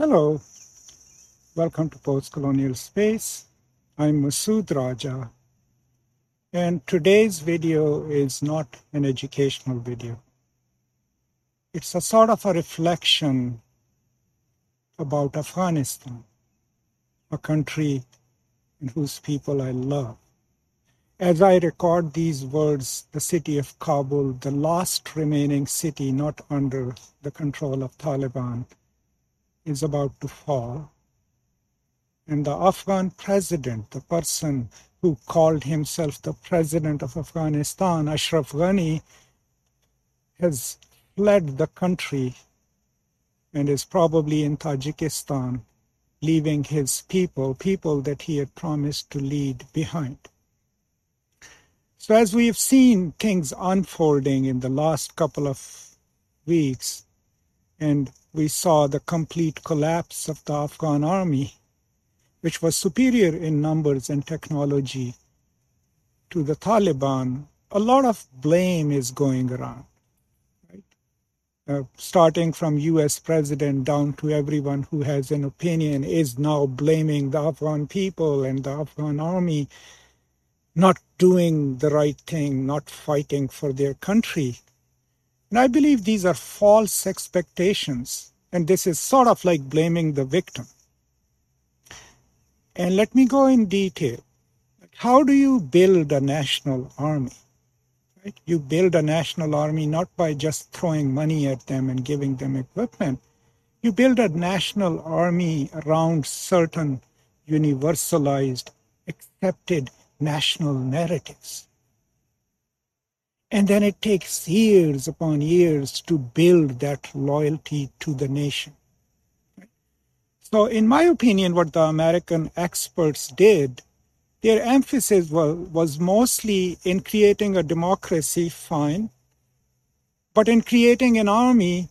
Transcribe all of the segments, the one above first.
Hello, welcome to Post Colonial Space. I'm Masood Raja, and today's video is not an educational video. It's a sort of a reflection about Afghanistan, a country whose people I love. As I record these words, the city of Kabul, the last remaining city not under the control of Taliban, is about to fall. And the Afghan president, the person who called himself the president of Afghanistan, Ashraf Ghani, has fled the country and is probably in Tajikistan, leaving his people, people that he had promised to lead behind. So, as we have seen things unfolding in the last couple of weeks, and we saw the complete collapse of the Afghan army, which was superior in numbers and technology to the Taliban, a lot of blame is going around. Right? Uh, starting from US president down to everyone who has an opinion is now blaming the Afghan people and the Afghan army not doing the right thing, not fighting for their country. And I believe these are false expectations. And this is sort of like blaming the victim. And let me go in detail. How do you build a national army? Right? You build a national army not by just throwing money at them and giving them equipment. You build a national army around certain universalized, accepted national narratives. And then it takes years upon years to build that loyalty to the nation. So, in my opinion, what the American experts did, their emphasis was, was mostly in creating a democracy, fine, but in creating an army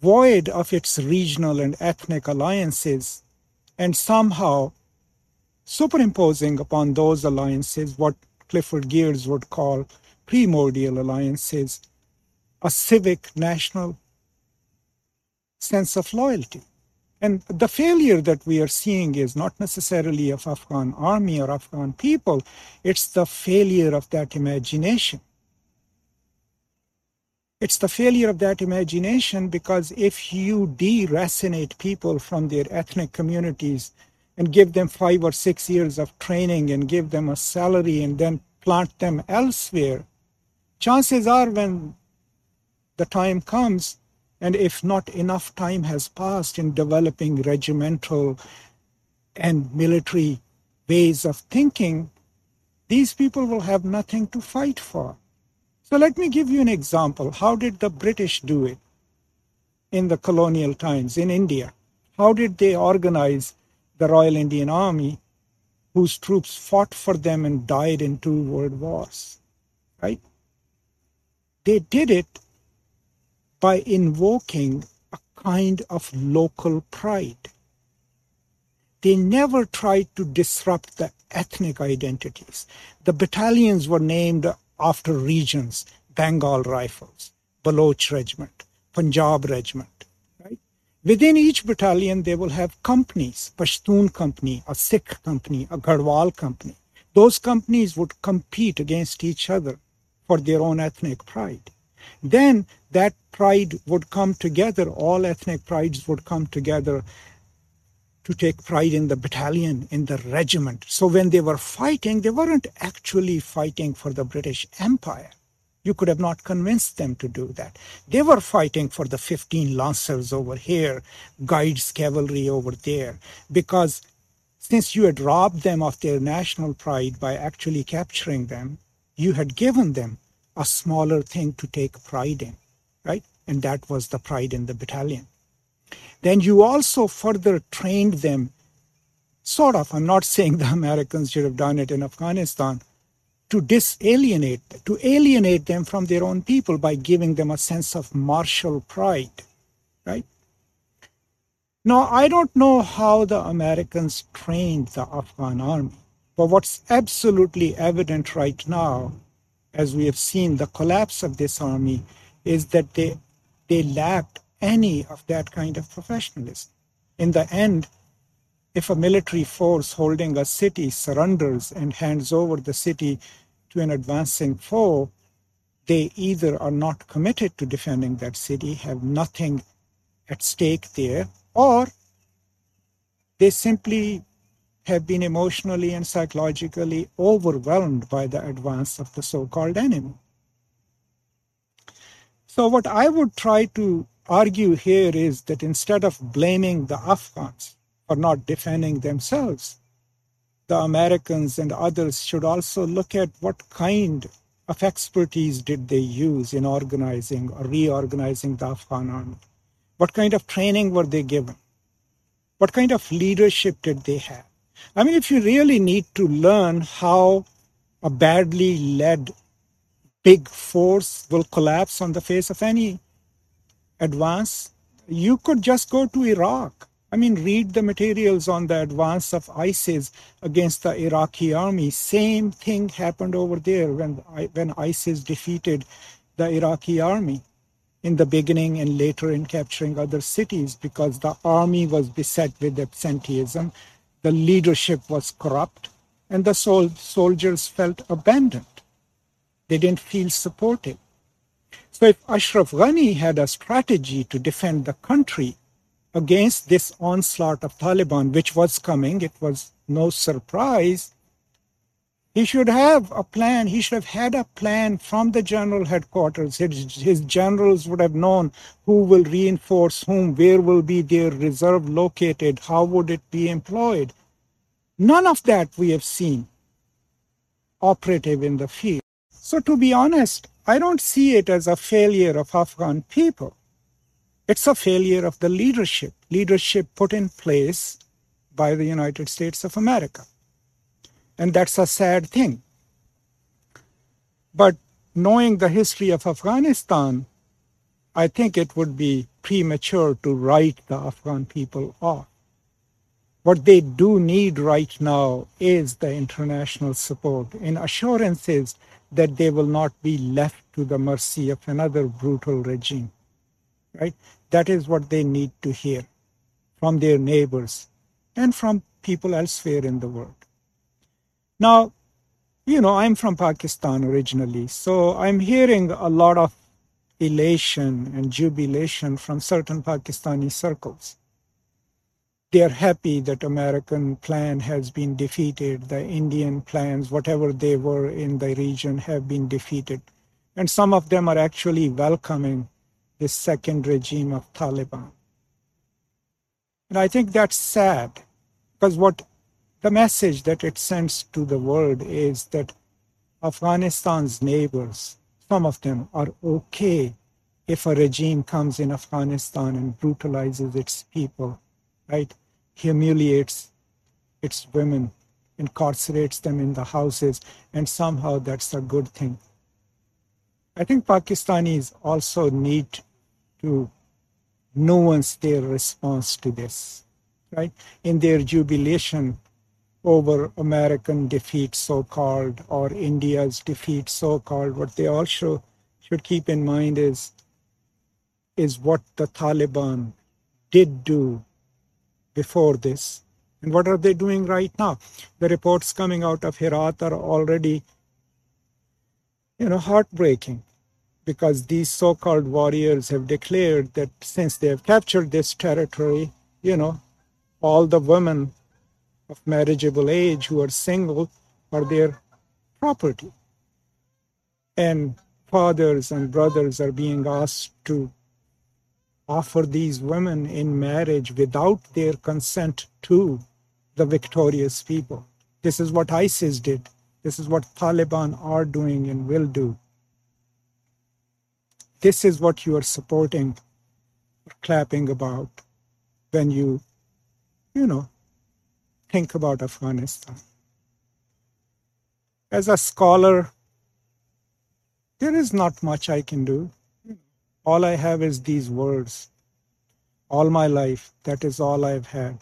void of its regional and ethnic alliances and somehow superimposing upon those alliances what Clifford Geertz would call primordial alliances, a civic national sense of loyalty. And the failure that we are seeing is not necessarily of Afghan army or Afghan people, it's the failure of that imagination. It's the failure of that imagination because if you deracinate people from their ethnic communities and give them five or six years of training and give them a salary and then plant them elsewhere, chances are when the time comes, and if not enough time has passed in developing regimental and military ways of thinking, these people will have nothing to fight for. So let me give you an example. How did the British do it in the colonial times in India? How did they organize the Royal Indian Army, whose troops fought for them and died in two world wars? Right? They did it by invoking a kind of local pride. They never tried to disrupt the ethnic identities. The battalions were named after regions Bengal Rifles, Baloch Regiment, Punjab Regiment. Right? Within each battalion, they will have companies Pashtun Company, a Sikh company, a Garhwal company. Those companies would compete against each other for their own ethnic pride. Then that pride would come together, all ethnic prides would come together to take pride in the battalion, in the regiment. So when they were fighting, they weren't actually fighting for the British Empire. You could have not convinced them to do that. They were fighting for the 15 Lancers over here, Guides cavalry over there, because since you had robbed them of their national pride by actually capturing them, you had given them a smaller thing to take pride in, right? And that was the pride in the battalion. Then you also further trained them, sort of, I'm not saying the Americans should have done it in Afghanistan, to disalienate, to alienate them from their own people by giving them a sense of martial pride, right? Now, I don't know how the Americans trained the Afghan army, but what's absolutely evident right now as we have seen the collapse of this army, is that they, they lacked any of that kind of professionalism. In the end, if a military force holding a city surrenders and hands over the city to an advancing foe, they either are not committed to defending that city, have nothing at stake there, or they simply have been emotionally and psychologically overwhelmed by the advance of the so called enemy. So, what I would try to argue here is that instead of blaming the Afghans for not defending themselves, the Americans and others should also look at what kind of expertise did they use in organizing or reorganizing the Afghan army? What kind of training were they given? What kind of leadership did they have? I mean, if you really need to learn how a badly led big force will collapse on the face of any advance, you could just go to Iraq. I mean, read the materials on the advance of ISIS against the Iraqi army. Same thing happened over there when, when ISIS defeated the Iraqi army in the beginning and later in capturing other cities because the army was beset with absenteeism the leadership was corrupt, and the sol- soldiers felt abandoned. They didn't feel supported. So, if Ashraf Ghani had a strategy to defend the country against this onslaught of Taliban, which was coming, it was no surprise. He should have a plan. He should have had a plan from the general headquarters. His, his generals would have known who will reinforce whom, where will be their reserve located, how would it be employed. None of that we have seen operative in the field. So, to be honest, I don't see it as a failure of Afghan people. It's a failure of the leadership, leadership put in place by the United States of America. And that's a sad thing. But knowing the history of Afghanistan, I think it would be premature to write the Afghan people off. What they do need right now is the international support and assurances that they will not be left to the mercy of another brutal regime. Right? That is what they need to hear from their neighbors and from people elsewhere in the world. Now, you know, I'm from Pakistan originally, so I'm hearing a lot of elation and jubilation from certain Pakistani circles. They're happy that American plan has been defeated. The Indian plans, whatever they were in the region, have been defeated. And some of them are actually welcoming this second regime of Taliban. And I think that's sad because what the message that it sends to the world is that Afghanistan's neighbors, some of them, are okay if a regime comes in Afghanistan and brutalizes its people, right? Humiliates its women, incarcerates them in the houses, and somehow that's a good thing. I think Pakistanis also need to nuance their response to this, right? In their jubilation over American defeat, so called, or India's defeat, so called. What they also should keep in mind is, is what the Taliban did do before this, and what are they doing right now? The reports coming out of Herat are already, you know, heartbreaking because these so called warriors have declared that since they have captured this territory, you know, all the women of marriageable age who are single are their property. And fathers and brothers are being asked to offer these women in marriage without their consent to the victorious people. This is what ISIS did. This is what Taliban are doing and will do. This is what you are supporting or clapping about when you, you know, think about Afghanistan. As a scholar, there is not much I can do. All I have is these words. All my life, that is all I've had.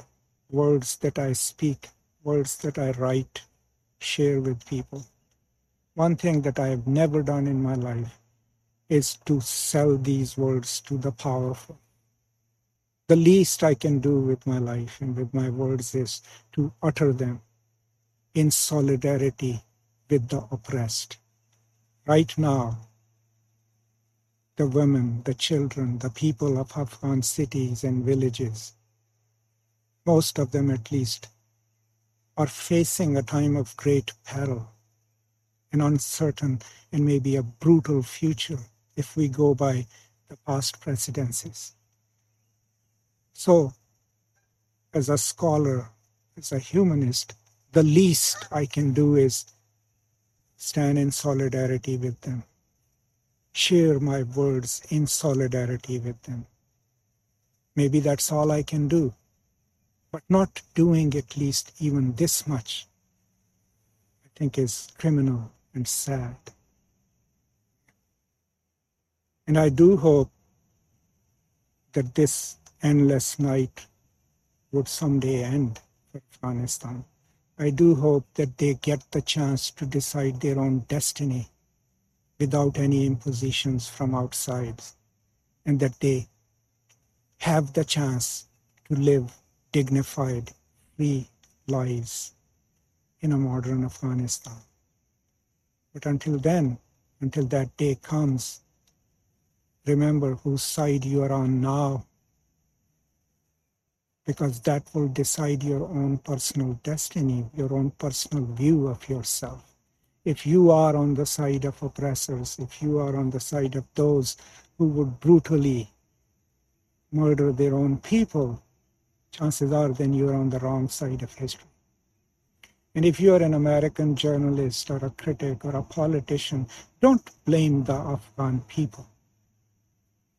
Words that I speak, words that I write, share with people. One thing that I have never done in my life is to sell these words to the powerful. The least I can do with my life and with my words is to utter them in solidarity with the oppressed. Right now, the women, the children, the people of Afghan cities and villages, most of them at least, are facing a time of great peril, an uncertain and maybe a brutal future if we go by the past precedences. So, as a scholar, as a humanist, the least I can do is stand in solidarity with them, share my words in solidarity with them. Maybe that's all I can do, but not doing at least even this much, I think is criminal and sad. And I do hope that this endless night would someday end for Afghanistan. I do hope that they get the chance to decide their own destiny without any impositions from outside, and that they have the chance to live dignified, free lives in a modern Afghanistan. But until then, until that day comes, remember whose side you are on now because that will decide your own personal destiny, your own personal view of yourself. If you are on the side of oppressors, if you are on the side of those who would brutally murder their own people, chances are then you're on the wrong side of history. And if you're an American journalist or a critic or a politician, don't blame the Afghan people.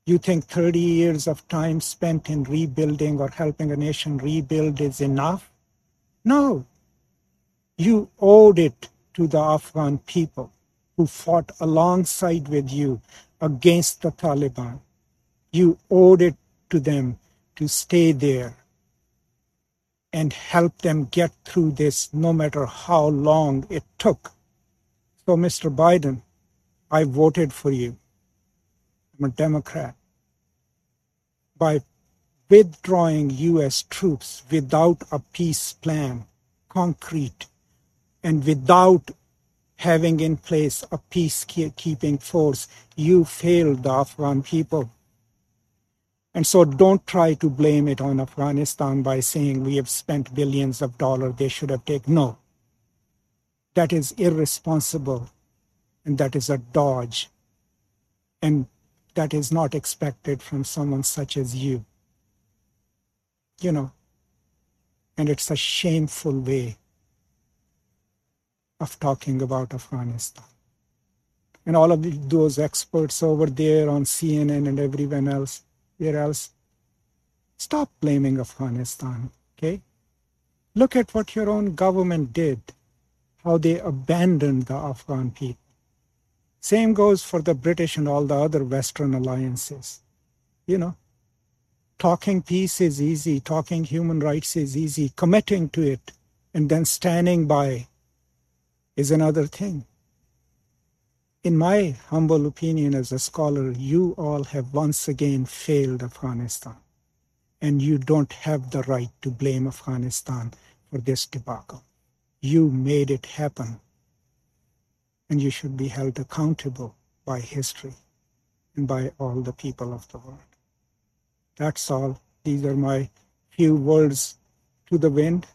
You think 30 years of time spent in rebuilding or helping a nation rebuild is enough? No. You owed it to the Afghan people who fought alongside with you against the Taliban. You owed it to them to stay there and help them get through this no matter how long it took. So, Mr. Biden, I voted for you. I'm a Democrat by withdrawing US troops without a peace plan, concrete, and without having in place a peacekeeping force, you failed the Afghan people. And so don't try to blame it on Afghanistan by saying we have spent billions of dollars, they should have taken. No. That is irresponsible and that is a dodge. And that is not expected from someone such as you. You know, and it's a shameful way of talking about Afghanistan. And all of those experts over there on CNN and everyone else, where else, stop blaming Afghanistan, okay? Look at what your own government did, how they abandoned the Afghan people. Same goes for the British and all the other Western alliances. You know, talking peace is easy, talking human rights is easy, committing to it and then standing by is another thing. In my humble opinion as a scholar, you all have once again failed Afghanistan. And you don't have the right to blame Afghanistan for this debacle. You made it happen and you should be held accountable by history and by all the people of the world. That's all. These are my few words to the wind.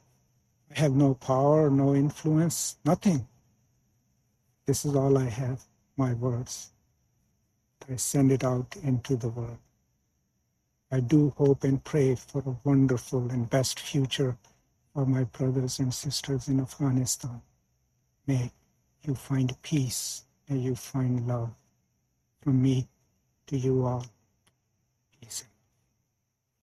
I have no power, no influence, nothing. This is all I have, my words. I send it out into the world. I do hope and pray for a wonderful and best future for my brothers and sisters in Afghanistan. May you find peace and you find love from me to you all. Peace.